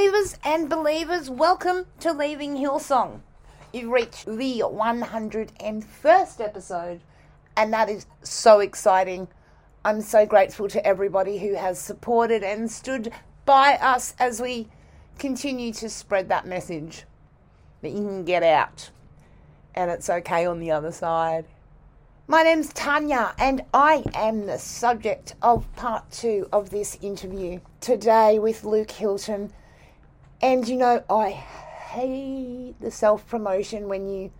Leavers and believers, welcome to Leaving Hillsong. You've reached the 101st episode, and that is so exciting. I'm so grateful to everybody who has supported and stood by us as we continue to spread that message that you can get out and it's okay on the other side. My name's Tanya, and I am the subject of part two of this interview today with Luc Hilton. And you know, I hate the self promotion when you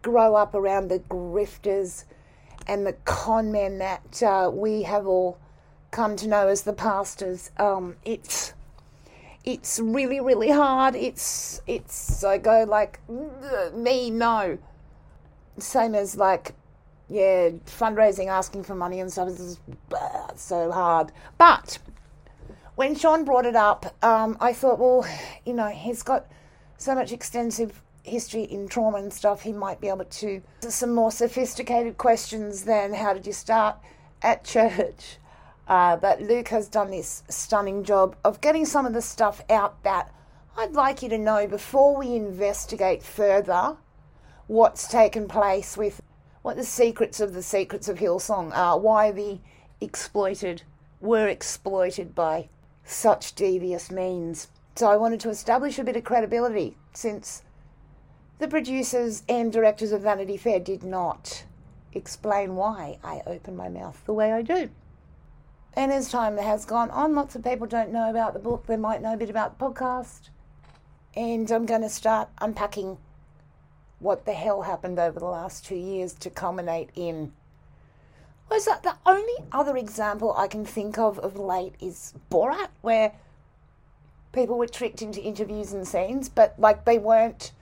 grow up around the grifters and the con men that uh, we have all come to know as the pastors. Um, it's it's really really hard. It's it's I go like me no, same as like yeah, fundraising, asking for money and stuff is so hard. But when Sean brought it up, um, I thought, well, you know, he's got so much extensive history in trauma and stuff, he might be able to some more sophisticated questions than how did you start at church. Uh, but Luc has done this stunning job of getting some of the stuff out that I'd like you to know before we investigate further what's taken place with what the secrets of the secrets of Hillsong are, why the exploited were exploited by such devious means. So I wanted to establish a bit of credibility since the producers and directors of Vanity Fair did not explain why I open my mouth the way I do. And as time has gone on, lots of people don't know about the book, they might know a bit about the podcast. And I'm going to start unpacking what the hell happened over the last two years to culminate in. Was that the only other example I can think of of late is Borat, where people were tricked into interviews and scenes, but like they weren't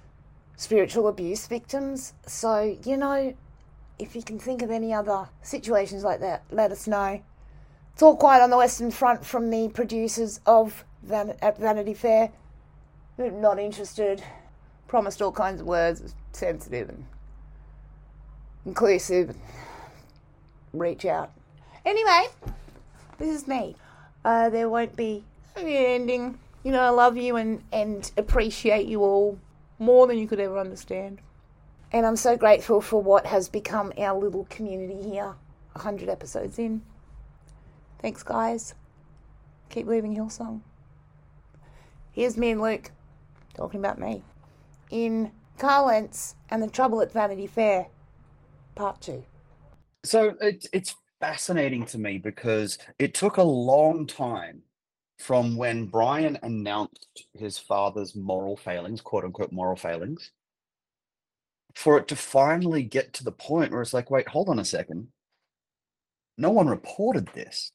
spiritual abuse victims. So, you know, if you can think of any other situations like that, let us know. It's all quiet on the Western Front from the producers of Van- at Vanity Fair. Not interested. Promised all kinds of words sensitive and inclusive. Reach out. Anyway, this is me. Uh, there won't be an ending. You know, I love you and, and appreciate you all more than you could ever understand. And I'm so grateful for what has become our little community here, 100 episodes in. Thanks, guys. Keep leaving Hillsong. Here's me and Luc talking about me in Carl Lentz and the Trouble at Vanity Fair, Part Two. So it, it's fascinating to me because it took a long time from when Brian announced his father's moral failings, quote unquote moral failings, for it to finally get to the point where it's like, wait, hold on a second. No one reported this.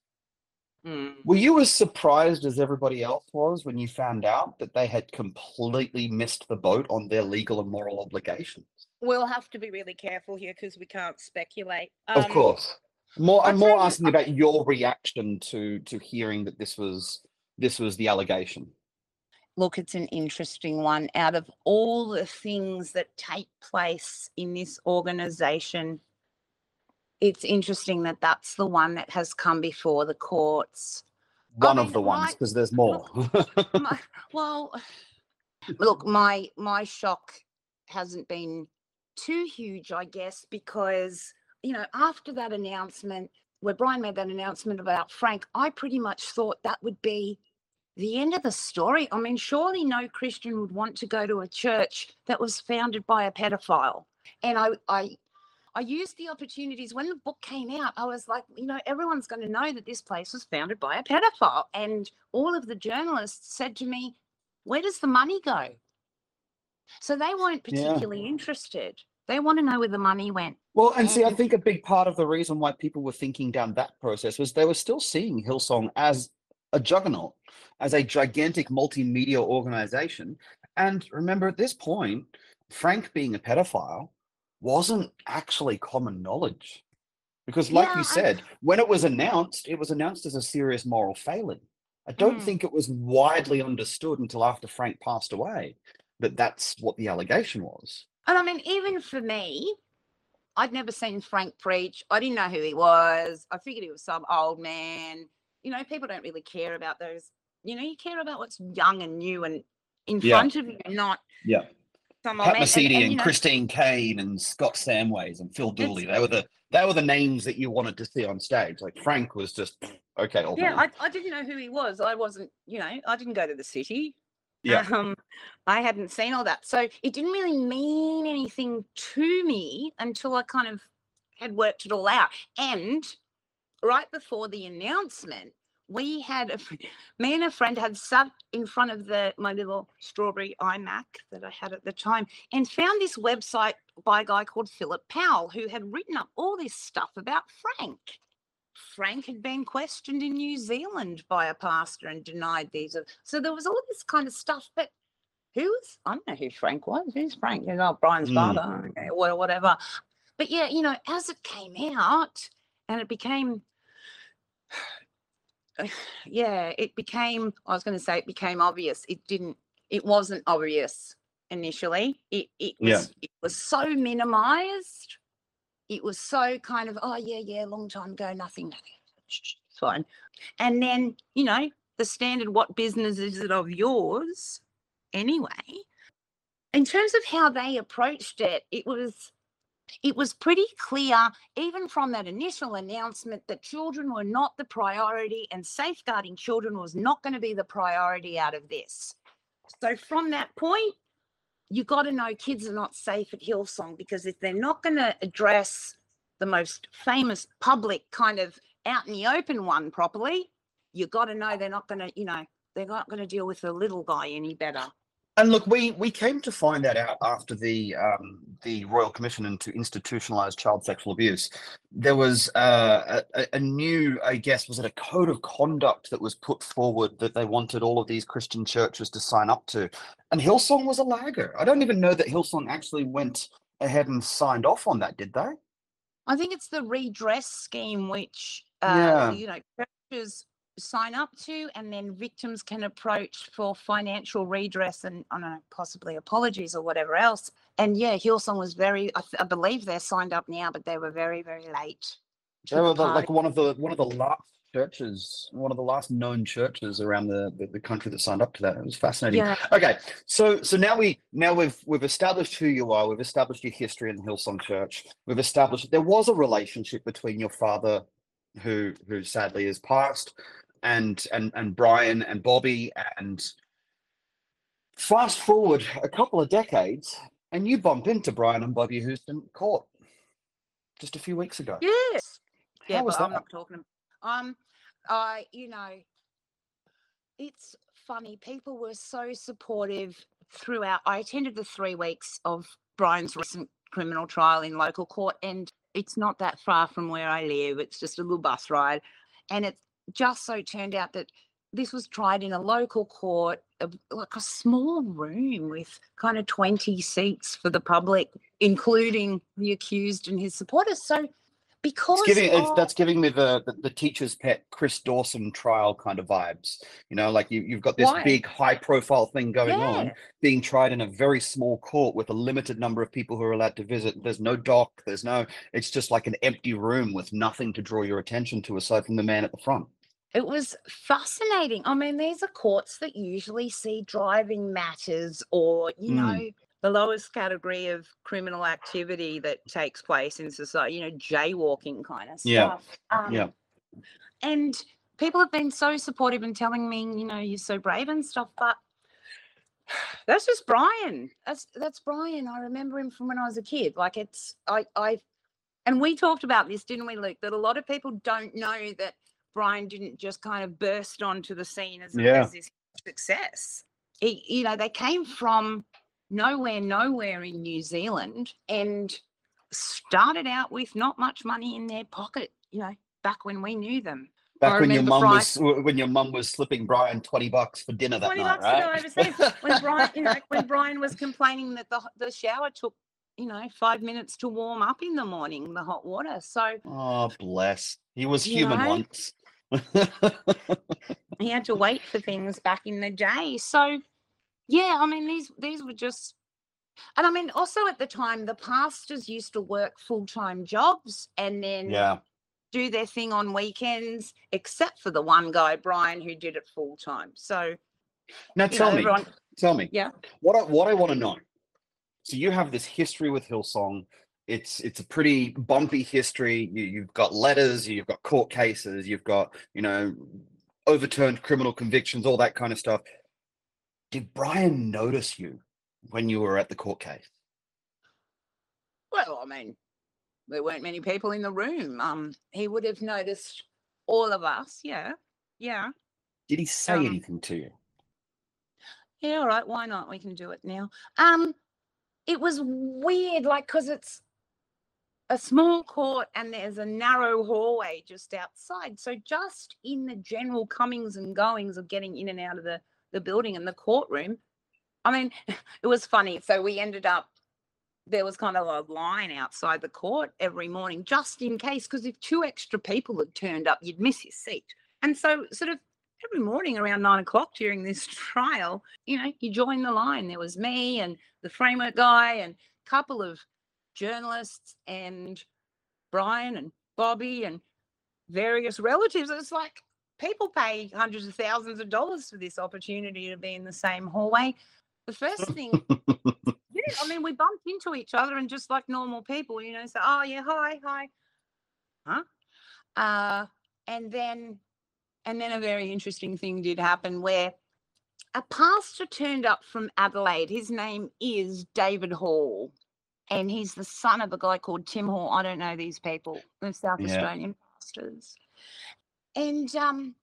Mm. Were you as surprised as everybody else was when you found out that they had completely missed the boat on their legal and moral obligations? We'll have to be really careful here because we can't speculate. of Um, course. More, I'll I'm more you- asking about your reaction to to hearing that this was this was the allegation. Look, it's an interesting one. Out of all the things that take place in this organization, it's interesting that that's the one that has come before the courts. I One mean, of the ones because there's more. my, well, look, my my shock hasn't been too huge, I guess, because you know after that announcement, where Brian made that announcement about Frank, I pretty much thought that would be the end of the story. I mean, surely no Christian would want to go to a church that was founded by a pedophile. And I, I, I used the opportunities when the book came out. I was like, you know, everyone's going to know that this place was founded by a pedophile. And all of the journalists said to me, where does the money go? So they weren't Yeah. particularly interested. They want to know where the money went. Well, and see, I think a big part of the reason why people were thinking down that process was they were still seeing Hillsong as a juggernaut, as a gigantic multimedia organization. And remember, at this point, Frank being a pedophile wasn't actually common knowledge. Because, like Yeah, you said, when it was announced, it was announced as a serious moral failing. I don't Mm. think it was widely understood until after Frank passed away that that's what the allegation was. And I mean, even for me, I'd never seen Frank preach. I didn't know who he was. I figured he was some old man. You know, people don't really care about those. You know, you care about what's young and new and in Yeah. front of you, not Yeah. some old Pat man. And- and, and, know, Christine Caine and Scott Samways and Phil Dooley. They were the they were the names that you wanted to see on stage. Like Frank was just okay. Yeah. I, I didn't know who he was. I wasn't, you know, I didn't go to the city. Yeah. Um, I hadn't seen all that. So it didn't really mean anything to me until I kind of had worked it all out. And right before the announcement, we had a, me and a friend had sat in front of the my little strawberry iMac that I had at the time and found this website by a guy called Philip Powell who had written up all this stuff about Frank. Frank had been questioned in New Zealand by a pastor and denied these. So there was all this kind of stuff. But who was, I don't know who Frank was. Who's Frank? You know, Brian's Mm. father, okay, wha- whatever. But yeah, you know, as it came out and it became, yeah, it became, I was going to say it became obvious. It didn't, it wasn't obvious initially. It, it was, Yeah. it was so minimized it was so kind of oh yeah yeah long time ago nothing nothing. It's fine. And then you know the standard what business is it of yours anyway? In terms of how they approached it it was it was pretty clear even from that initial announcement that children were not the priority and safeguarding children was not going to be the priority out of this. So from that point you got to know kids are not safe at Hillsong because if they're not going to address the most famous public kind of out in the open one properly, you got to know they're not going to, you know, they're not going to deal with the little guy any better. And look, we we came to find that out after the um, the Royal Commission into Institutionalized Child Sexual Abuse. There was uh, a, a- new, I guess, was it a code of conduct that was put forward that they wanted all of these Christian churches to sign up to, and Hillsong was a lagger. I don't even know that Hillsong actually went ahead and signed off on that, did they? I think it's the redress scheme which, uh, Yeah. you know, churches sign up to and then victims can approach for financial redress and I don't know, possibly apologies or whatever else. And yeah, Hillsong was very, I, I believe they're signed up now, but they were very, very late. They were the the, like one of the one of the last churches, one of the last known churches around the, the, the country that signed up to that. It was fascinating. Yeah. Okay, so so now we now we've we've established who you are. We've established your history in Hillsong Church. We've established there was a relationship between your father, who who sadly is passed, and and and Brian and Bobby. And fast forward a couple of decades, and you bump into Brian and Bobby Houston court just a few weeks ago. Yes. Yeah, How was but I'm not talking. Um, I, you know, it's funny. People were so supportive throughout. I attended the three weeks of Brian's recent criminal trial in local court, and it's not that far from where I live. It's just a little bus ride, and it just so turned out that this was tried in a local court, like a small room with kind of 20 seats for the public, including the accused and his supporters. So, because It's giving it's, that's giving me the, the the teacher's pet Chris Dawson trial kind of vibes. You know, like you you've got this Why? big high profile thing going on being tried in a very small court with a limited number of people who are allowed to visit. There's no dock, there's no it's just like an empty room with nothing to draw your attention to aside from the man at the front. It was fascinating. I mean, these are courts that usually see driving matters or, you Mm. know, the lowest category of criminal activity that takes place in society, you know, jaywalking kind of Yeah, stuff. Um, yeah. And people have been so supportive and telling me, you know, you're so brave and stuff, but that's just Brian. That's that's Brian. I remember him from when I was a kid. Like it's I I and we talked about this, didn't we, Luc? That a lot of people don't know that Brian didn't just kind of burst onto the scene as, a- Yeah. as this success. He, you know, they came from nowhere, nowhere in New Zealand and started out with not much money in their pocket, you know, back when we knew them. Back when your mum was when your mum was slipping Brian twenty bucks for dinner that 20 night, bucks to go right? overseas. When Brian, you know, when Brian was complaining that the the shower took, you know, five minutes to warm up in the morning, the hot water. So oh bless. He was human know? once. he had to wait for things back in the day. So yeah, I mean these these were just and I mean also at the time the pastors used to work full-time jobs and then yeah. do their thing on weekends, except for the one guy, Brian, who did it full time. So Now tell know, me, everyone tell me. Yeah. What I, what I want to know. So you have this history with Hillsong. It's it's a pretty bumpy history. You, you've got letters, you've got court cases, you've got you know overturned criminal convictions, all that kind of stuff. Did Brian notice you when you were at the court case? Well, I mean, there weren't many people in the room. Um, he would have noticed all of us. Yeah, yeah, Did he say Um, anything to you? yeah. All right, why not? We can do it now. Um, it was weird, like, cause it's a small court and there's a narrow hallway just outside. So just in the general comings and goings of getting in and out of the the building and the courtroom, I mean, it was funny. So we ended up there was kind of a line outside the court every morning just in case because if two extra people had turned up you'd miss your seat. And so sort of every morning around nine o'clock during this trial you know you join the line. There was me and the framework guy and a couple of journalists and brian and bobby and various relatives. It's like people pay hundreds of thousands of dollars for this opportunity to be in the same hallway the first thing yeah, I mean, we bumped into each other and just like normal people, you know, so, oh, yeah, hi, hi. Huh? Uh, and then, and then a very interesting thing did happen where a pastor turned up from Adelaide. His name is David Hall, and he's the son of a guy called Tim Hall. I don't know these people, they're South Yeah. Australian pastors. And um,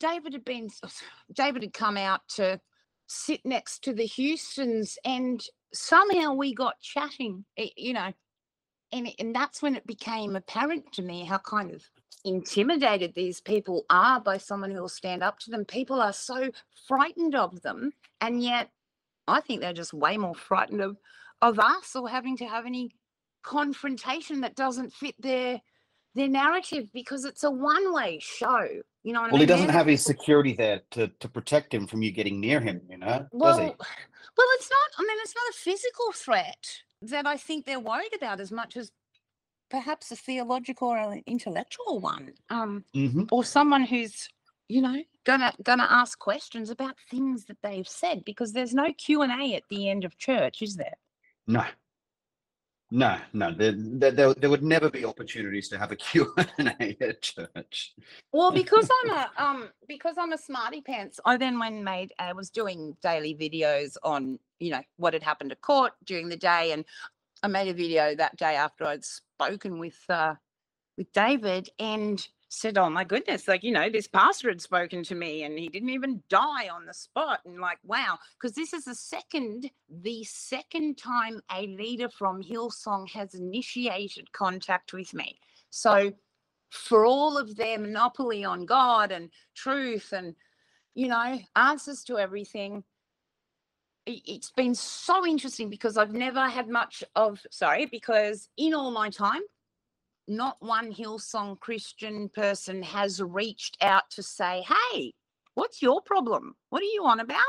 David had been, David had come out to sit next to the Houstons, and somehow we got chatting, you know, and, and that's when it became apparent to me how kind of intimidated these people are by someone who will stand up to them. People are so frightened of them, and yet I think they're just way more frightened of of us or having to have any confrontation that doesn't fit their their narrative because it's a one way show. You know what I Well, mean? he doesn't have his security there to to protect him from you getting near him. You know, well, does he? well, it's not. I mean, it's not a physical threat that I think they're worried about as much as perhaps a theological or an intellectual one, um, hmm or someone who's you know gonna gonna ask questions about things that they've said because there's no Q and A at the end of church, is there? No. No, no, there, there, there, would never be opportunities to have a Q&A at church. Well, because I'm a um because I'm a smarty pants, I then when made I was doing daily videos on, you know, what had happened to court during the day and I made a video that day after I'd spoken with uh with David and said, Oh my goodness, like, you know, this pastor had spoken to me and he didn't even die on the spot. And like, wow, because this is the second, the second time a leader from Hillsong has initiated contact with me. So for all of their monopoly on God and truth and, you know, answers to everything, it's been so interesting because I've never had much of, sorry, because in all my time, not one Hillsong Christian person has reached out to say, Hey, what's your problem? What are you on about?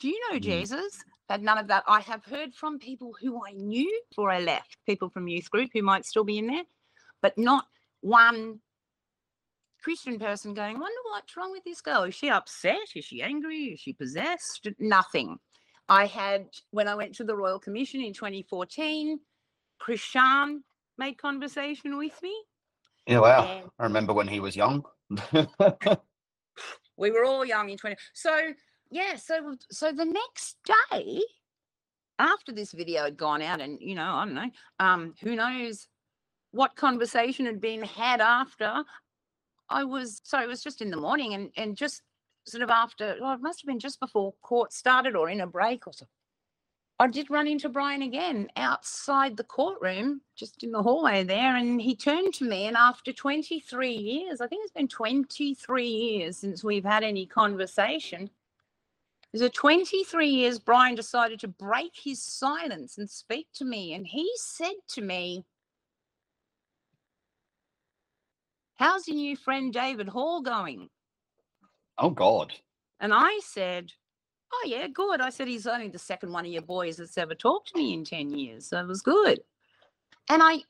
Do you know mm. Jesus? Had none of that. I have heard from people who I knew before I left, people from youth group who might still be in there, but not one Christian person going, wonder what's wrong with this girl. Is she upset? Is she angry? Is she possessed? Nothing. I had, when I went to the Royal Commission in 2014, Krishan made conversation with me. Yeah, wow. And I remember when he was young. we were all young in 20. So, yeah, so so the next day after this video had gone out and you know, I don't know, um who knows what conversation had been had after I was so it was just in the morning and and just sort of after well, it must have been just before court started or in a break or so I did run into Brian again outside the courtroom, just in the hallway there. And he turned to me, and after 23 years, I think it's been 23 years since we've had any conversation. So 23 years Brian decided to break his silence and speak to me. And he said to me, How's your new friend David Hall going? Oh, God. And I said, Oh, yeah, good. I said, He's only the second one of your boys that's ever talked to me in 10 years. So it was good. And I,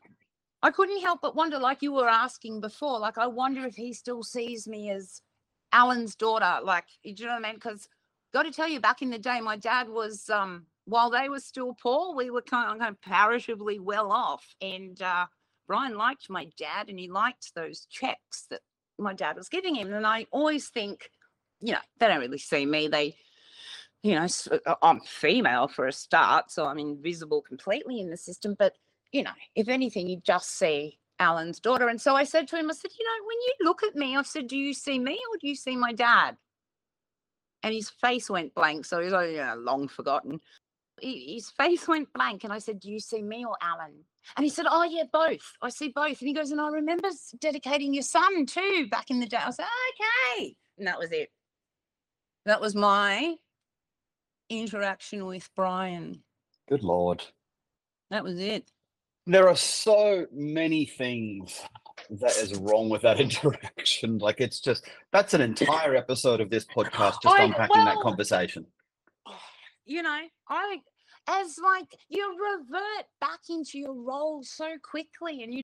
I couldn't help but wonder, like you were asking before, like, I wonder if he still sees me as Alan's daughter. Like, do you know what I mean? Because, got to tell you, back in the day, my dad was, um, while they were still poor, we were kind of, kind of well off. And uh, Brian liked my dad and he liked those checks that my dad was giving him. And I always think, you know, they don't really see me. They, you know, uh, I'm female for a start, so I'm invisible completely in the system. But, you know, if anything, you just see Alan's daughter. And so I said to him, I said, you know, when you look at me, I said, do you see me or do you see my dad? And his face went blank. So he's like, yeah, long forgotten. His face went blank. And I said, do you see me or Alan? And he said, oh, yeah, both. I see both. And he goes, and I remember dedicating your son too back in the day. I said, okay. And that was it. That was my interaction with Brian. Good Lord. That was it. There are so many things that is wrong with that interaction. Like it's just that's an entire episode of this podcast just I, unpacking well, that conversation. You know, I as like you revert back into your role so quickly and you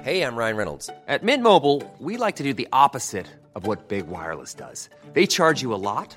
Hey, I'm Ryan Reynolds. At Mint Mobile, we like to do the opposite of what Big Wireless does. They charge you a lot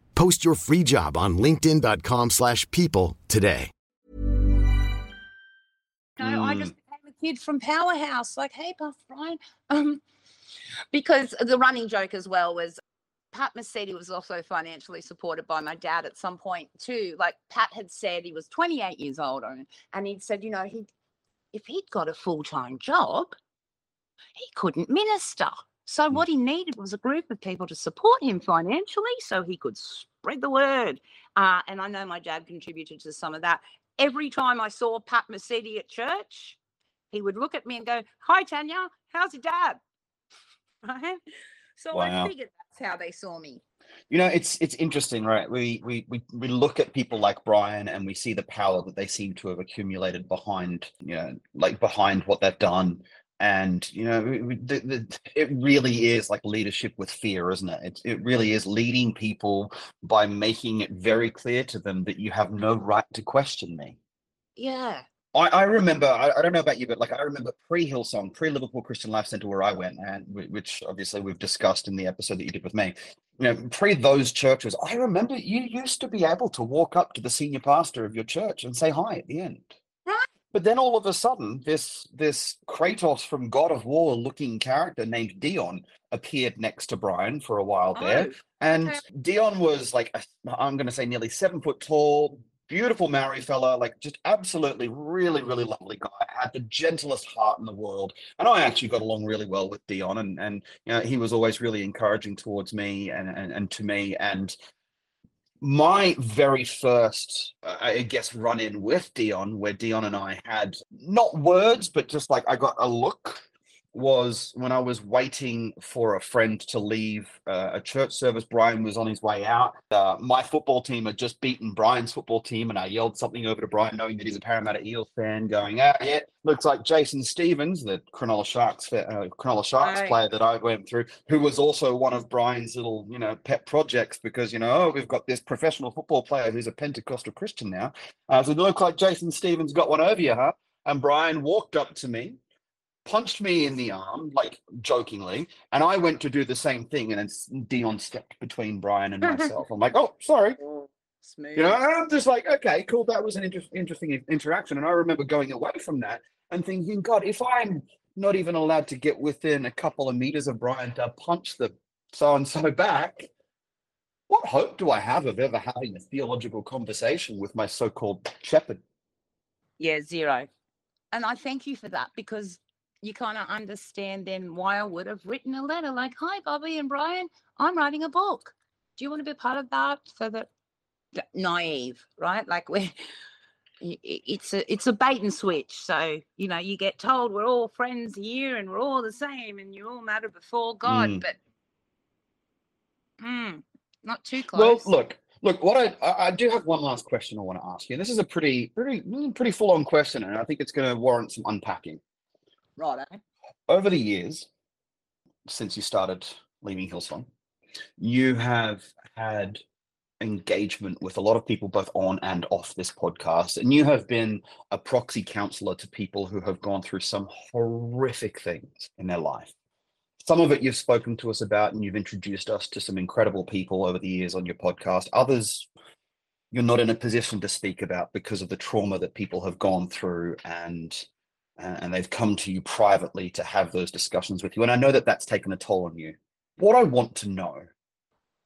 Post your free job on linkedin.com slash people today. No, mm. I just became a kid from Powerhouse like, "Hey, Buff Brian." Um because the running joke as well was Pat Mesiti was also financially supported by my dad at some point too. Like Pat had said he was 28 years old and he'd said, you know, he if he'd got a full-time job, he couldn't minister. So hmm. what he needed was a group of people to support him financially so he could spread the word. Uh, and I know my dad contributed to some of that. Every time I saw Pat Mesiti at church, he would look at me and go, Hi, Tanya, how's your dad? Right? So wow. I figured that's how they saw me. You know, it's it's interesting, right? We we we we look at people like Brian and we see the power that they seem to have accumulated behind, you know, like behind what they've done. And you know, the, the, it really is like leadership with fear, isn't it? it? It really is leading people by making it very clear to them that you have no right to question me. Yeah. I, I remember, I, I don't know about you, but like I remember pre Hillsong, pre Liverpool Christian Life Centre, where I went, and which obviously we've discussed in the episode that you did with me. You know, pre those churches, I remember you used to be able to walk up to the senior pastor of your church and say hi at the end. But then all of a sudden, this this Kratos from God of War looking character named Dion appeared next to Brian for a while oh, there. Oh, And okay. Dion was like, I'm going to say nearly seven foot tall, beautiful Maori fella, like just absolutely really, really lovely guy. Had the gentlest heart in the world. And I actually got along really well with Dion. And, and you know, he was always really encouraging towards me and, and, and to me. And my very first, uh, I guess, run in with Dion, where Dion and I had not words, but just like I got a look, was when I was waiting for a friend to leave uh, a church service. Brian was on his way out. Uh, my football team had just beaten Brian's football team, and I yelled something over to Brian, knowing that he's a Parramatta Eels fan, going, "Ah, yeah, looks like Jason Stevens, the Cronulla Sharks, uh, Cronulla Sharks Right. player that I went through, who was also one of Brian's little, you know, pet projects because you know, oh, we've got this professional football player who's a Pentecostal Christian now. Uh, so it looked like Jason Stevens got one over you, huh? And Brian walked up to me, punched me in the arm, like jokingly, and I went to do the same thing, and then Dion stepped between Brian and myself. I'm like, oh, sorry. Oh, smooth. You know, and I'm just like, okay, cool. That was an inter- interesting interaction. And I remember going away from that and thinking, God, if I'm not even allowed to get within a couple of meters of Brian to punch the so and so back, what hope do I have of ever having a theological conversation with my so called shepherd? Yeah, zero. And I thank you for that because you kind of understand then why I would have written a letter like, "Hi, Bobby and Brian, I'm writing a book. Do you want to be part of that?" So that that- naive, right? Like we, i- i- it's a it's a bait and switch. So you know, you get told we're all friends here and we're all the same and you all matter before God, Mm. but mm, not too close. Well, look, look. What I, I do have one last question I want to ask you. And this is a pretty, pretty, pretty full on question, and I think it's going to warrant some unpacking. Right? over the years since you started leaving Hillsong, you have had engagement with a lot of people both on and off this podcast, and you have been a proxy counselor to people who have gone through some horrific things in their life. Some of it you've spoken to us about, and you've introduced us to some incredible people over the years on your podcast. Others you're not in a position to speak about because of the trauma that people have gone through and and they've come to you privately to have those discussions with you. And I know that that's taken a toll on you. What I want to know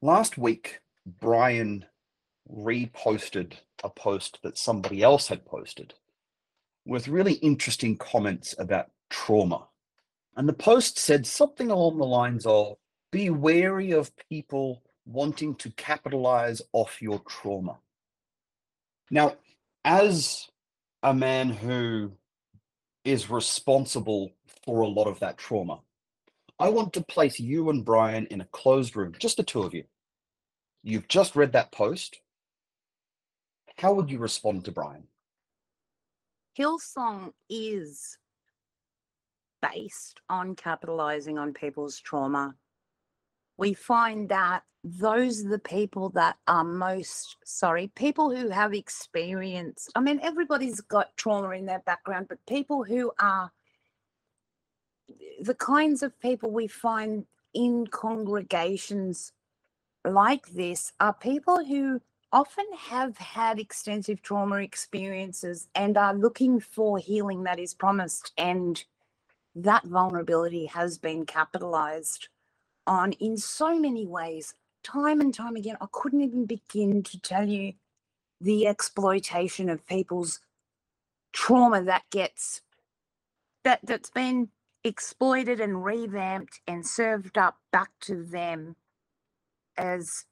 last week, Brian reposted a post that somebody else had posted with really interesting comments about trauma. And the post said something along the lines of be wary of people wanting to capitalize off your trauma. Now, as a man who is responsible for a lot of that trauma. I want to place you and Brian in a closed room, just the two of you. You've just read that post. How would you respond to Brian? Hillsong is based on capitalizing on people's trauma. We find that those are the people that are most sorry, people who have experience. I mean, everybody's got trauma in their background, but people who are the kinds of people we find in congregations like this are people who often have had extensive trauma experiences and are looking for healing that is promised. And that vulnerability has been capitalized on in so many ways, time and time again. I couldn't even begin to tell you the exploitation of people's trauma that gets that that's been exploited and revamped and served up back to them as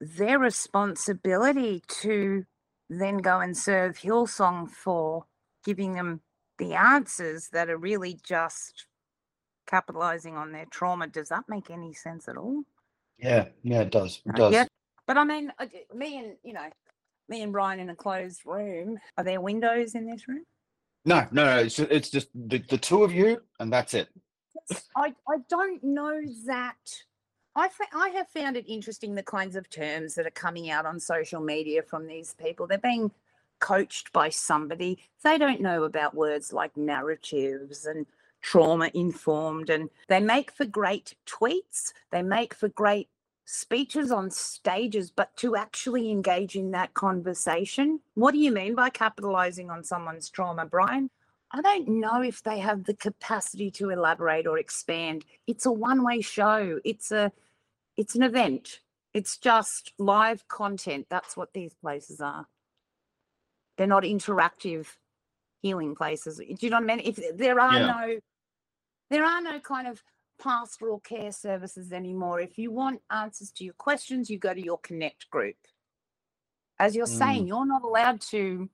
their responsibility to then go and serve Hillsong for giving them the answers that are really just capitalizing on their trauma. Does that make any sense at all? Yeah, yeah, it does. It Uh, does. Yeah. But I mean, me and, you know, me and Brian in a closed room. Are there windows in this room? No, no, no. It's just, it's just the, the two of you, and that's it. I, I don't know that. I, fa- I have found it interesting the kinds of terms that are coming out on social media from these people. They're being coached by somebody. They don't know about words like narratives and trauma informed, and they make for great tweets. They make for great speeches on stages, but to actually engage in that conversation, what do you mean by capitalizing on someone's trauma, Brian? I don't know if they have the capacity to elaborate or expand. It's a one-way show. It's a it's an event. It's just live content. That's what these places are. They're not interactive healing places. Do you know what I mean? If there are Yeah. no there are no kind of pastoral care services anymore. If you want answers to your questions, you go to your connect group. As you're saying, you're not allowed to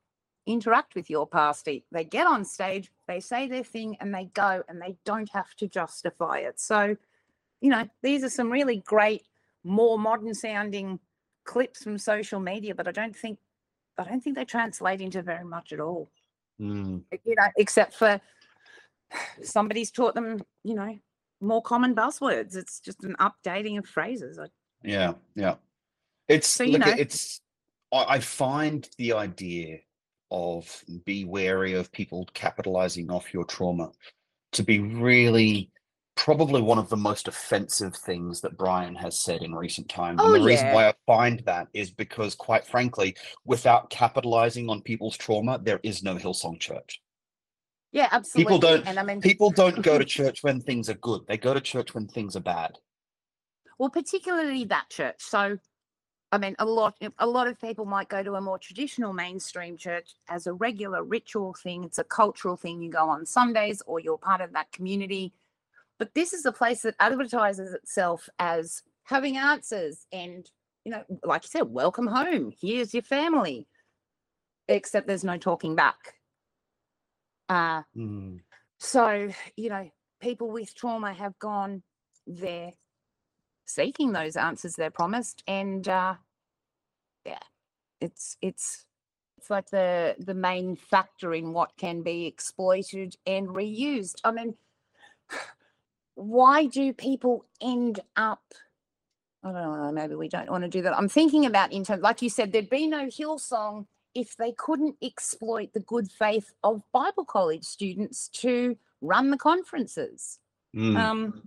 interact with your pastor. They get on stage, they say their thing, and they go, and they don't have to justify it. So, you know, these are some really great, more modern sounding clips from social media, but I don't think I don't think they translate into very much at all. Mm, You know, except for somebody's taught them, you know, more common buzzwords. It's just an updating of phrases. I, yeah, yeah. It's So, you look, know- it's. I, find the idea of be wary of people capitalizing off your trauma to be really probably one of the most offensive things that Brian has said in recent times. Oh, and the reason why I find that is because, quite frankly, without capitalizing on people's trauma, there is no Hillsong Church. Yeah, absolutely. People don't. And I mean, People don't go to church when things are good. They go to church when things are bad. Well, particularly that church. So, I mean, a lot a lot of people might go to a more traditional mainstream church as a regular ritual thing. It's a cultural thing. You go on Sundays, or you're part of that community. But this is a place that advertises itself as having answers, and you know, like you said, welcome home. Here's your family. Except there's no talking back. Uh, Mm, so, you know, people with trauma have gone there seeking those answers they're promised. And uh yeah, it's it's it's like the the main factor in what can be exploited and reused. I mean, why do people end up I don't know, maybe we don't want to do that. I'm thinking about in terms, like you said, there'd be no Hillsong if they couldn't exploit the good faith of Bible college students to run the conferences. mm. Um,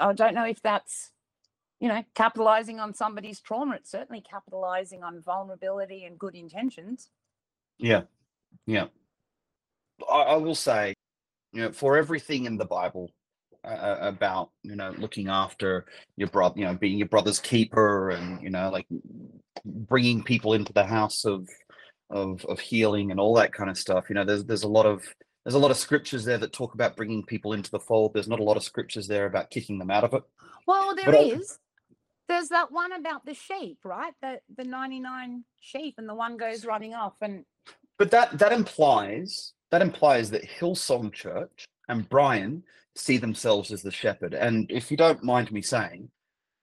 I don't know if that's, you know, capitalizing on somebody's trauma. It's certainly capitalizing on vulnerability and good intentions. Yeah, yeah. I, I will say, you know, for everything in the Bible uh, about you know looking after your brother, you know, being your brother's keeper, and you know, like bringing people into the house of of of healing and all that kind of stuff. You know, there's there's a lot of there's a lot of scriptures there that talk about bringing people into the fold. There's not a lot of scriptures there about kicking them out of it. Well, there But I- There's that one about the sheep, right? The the 99 sheep and the one goes running off and But that that implies that implies that Hillsong Church and Brian see themselves as the shepherd. And if you don't mind me saying,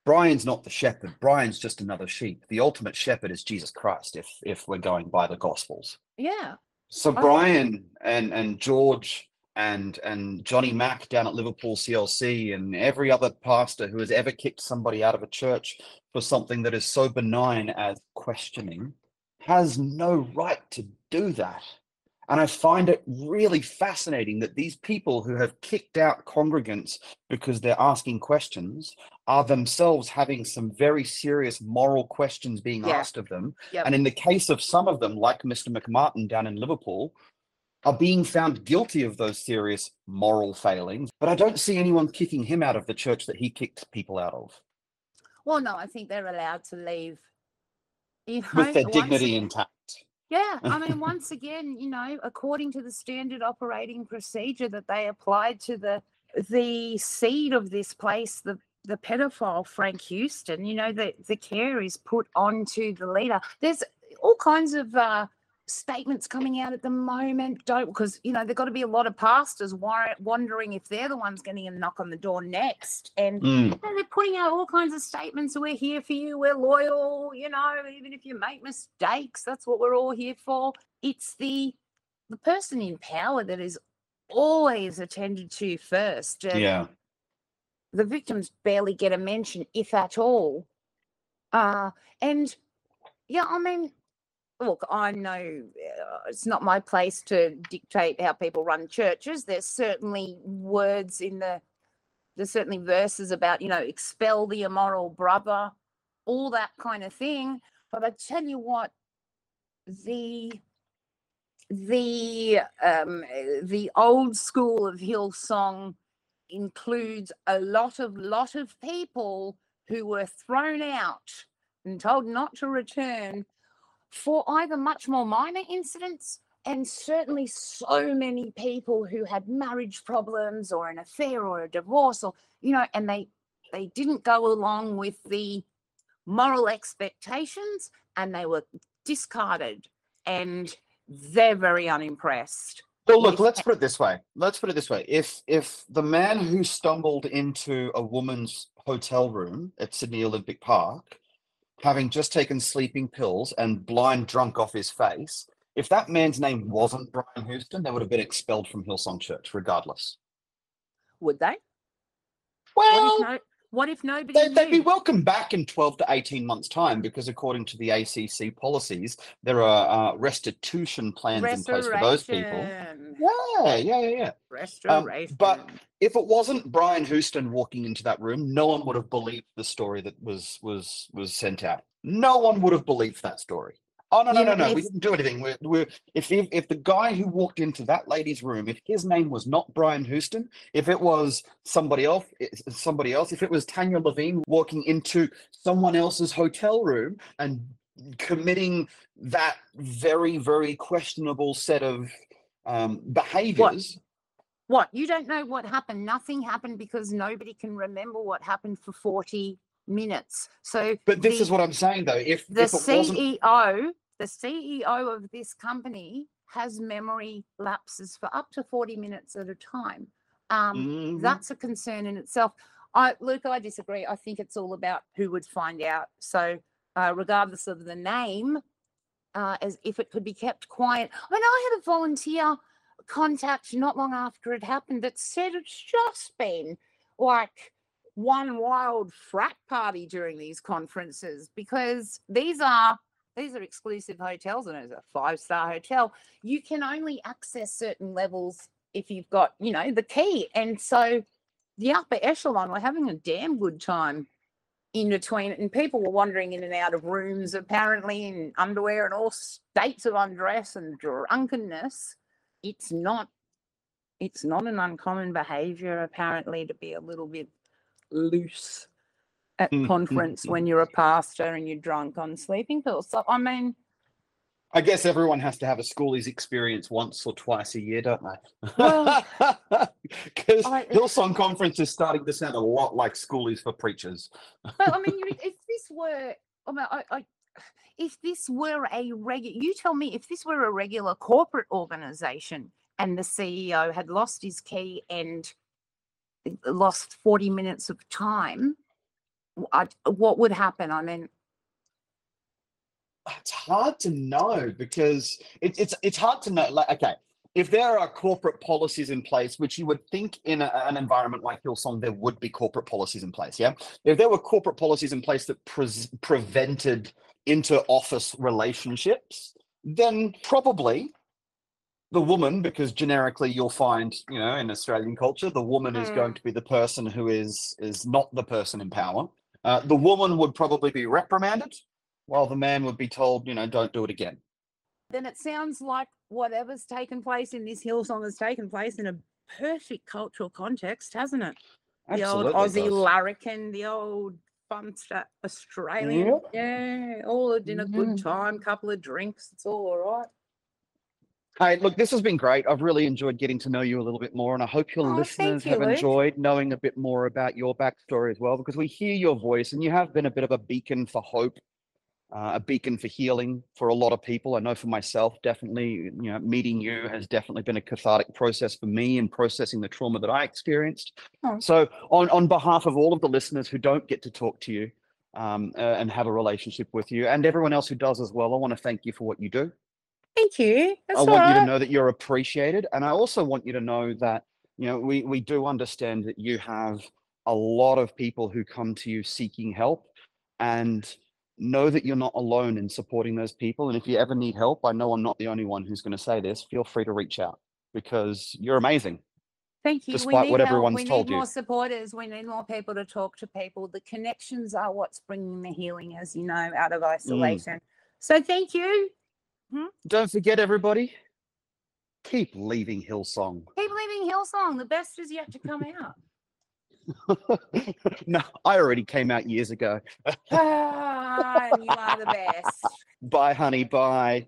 Brian's not the shepherd. Brian's just another sheep. The ultimate shepherd is Jesus Christ. If if we're going by the Gospels. yeah. So Okay. Brian and and George and and Johnny Mack down at Liverpool CLC and every other pastor who has ever kicked somebody out of a church for something that is so benign as questioning has no right to do that. And I find it really fascinating that these people who have kicked out congregants because they're asking questions are themselves having some very serious moral questions being Yeah. asked of them. Yep. And in the case of some of them, like Mr. McMartin down in Liverpool, are being found guilty of those serious moral failings. But I don't see anyone kicking him out of the church that he kicked people out of Well, no, I think they're allowed to leave. You know, with their dignity intact. Yeah, I mean, once again, you know, according to the standard operating procedure that they applied to the the seed of this place, the the pedophile Frank Houston, you know, the the care is put onto the leader. There's all kinds of uh, statements coming out at the moment don't because you know there've got to be a lot of pastors wondering if they're the ones getting a knock on the door next and Mm. they're putting out all kinds of statements we're here for you we're loyal you know even if you make mistakes that's what we're all here for it's the the person in power that is always attended to first and Yeah. the victims barely get a mention if at all uh and yeah i mean look i know uh, it's not my place to dictate how people run churches. There's certainly words in the there's certainly verses about you know expel the immoral brother all that kind of thing. But i tell you what the the um the old school of hillsong includes a lot of lot of people who were thrown out and told not to return for either much more minor incidents and certainly so many people who had marriage problems or an affair or a divorce or you know and they they didn't go along with the moral expectations and they were discarded and they're very unimpressed Well, look, let's put it this way. Let's put it this way. If if the man who stumbled into a woman's hotel room at Sydney Olympic Park, having just taken sleeping pills and blind drunk off his face, if that man's name wasn't Brian Houston, they would have been expelled from Hillsong Church, regardless. would they Well, what if no what if nobody they, they'd be welcome back in 12 to 18 months' time because, according to the ACC policies, there are uh, restitution plans in place for those people. Yeah, yeah, yeah, yeah. Restoration. but if it wasn't Brian Houston walking into that room, no one would have believed the story that was was was sent out. No one would have believed that story. Oh no, no, Yeah, no, no! We didn't do anything. We're, we're if, if if the guy who walked into that lady's room, if his name was not Brian Houston, if it was somebody else, somebody else, if it was Tanya Levin walking into someone else's hotel room and committing that very, very questionable set of um, behaviors, What? what? You don't know what happened. Nothing happened because nobody can remember what happened for 40 minutes. So But this the, is what I'm saying though. If, the if CEO, the CEO of this company has memory lapses for up to 40 minutes at a time. Um, Mhm. That's a concern in itself. I Luc, I disagree. I think it's all about who would find out. So uh, regardless of the name, uh, as if it could be kept quiet. I mean, I had a volunteer contact not long after it happened that said it's just been like one wild frat party during these conferences because these are these are exclusive hotels and it's a five star hotel. You can only access certain levels if you've got, you know, the key. And so the upper echelon were having a damn good time in between. And people were wandering in and out of rooms, apparently in underwear and all states of undress and drunkenness. It's not it's not an uncommon behavior apparently to be a little bit loose at Mm, mm, conference when you're a pastor and you're drunk on sleeping pills. So I mean, I guess everyone has to have a schoolies experience once or twice a year, don't they? Because I- Hillsong Conference is starting to sound a lot like schoolies for preachers. but I mean, if this were, I mean, I, I, if this were a regular, you tell me, if this were a regular corporate organization and the CEO had lost his key and lost 40 minutes of time, I- what would happen? I mean, It's hard to know because it, it's it's hard to know. Like, okay, if there are corporate policies in place, which you would think in a, an environment like Hillsong, there would be corporate policies in place. Yeah, if there were corporate policies in place that pres prevented inter-office relationships, then probably the woman, because generically you'll find, you know, in Australian culture, the woman is hmm. going to be the person who is is not the person in power. Uh, the woman would probably be reprimanded, while the man would be told, you know, don't do it again. then it sounds like whatever's taken place in this Hillsong has taken place in a perfect cultural context, hasn't it? The old Absolutely Aussie does. larrikin, the old funster Australian. Yeah, all in a good Mm. time, couple of drinks. It's all all right. Hey, look, this has been great. I've really enjoyed getting to know you a little bit more, and I hope your Oh, listeners you, have Luc. enjoyed knowing a bit more about your backstory as well, because we hear your voice and you have been a bit of a beacon for hope uh, a beacon for healing for a lot of people. I know for myself, definitely, you know, meeting you has definitely been a cathartic process for me in processing the trauma that I experienced. Oh. So, on on behalf of all of the listeners who don't get to talk to you um, uh, and have a relationship with you, and everyone else who does as well, I want to thank you for what you do. Thank you. That's I want you to know that you're appreciated, and I also want you to know that you know we we do understand that you have a lot of people who come to you seeking help, and know that you're not alone in supporting those people. And if you ever need help, I know I'm not the only one who's going to say this. Feel free to reach out because you're amazing. Thank you. despite we need what help. everyone's we told need more supporters. We need more people to talk to people. The connections are what's bringing the healing, as you know, out of Mm. isolation. So thank you. Don't forget, everybody, keep leaving Hillsong. Keep leaving Hillsong. The best is yet to come out. no, I already came out years ago. Ah, you are the best. Bye, honey. Bye.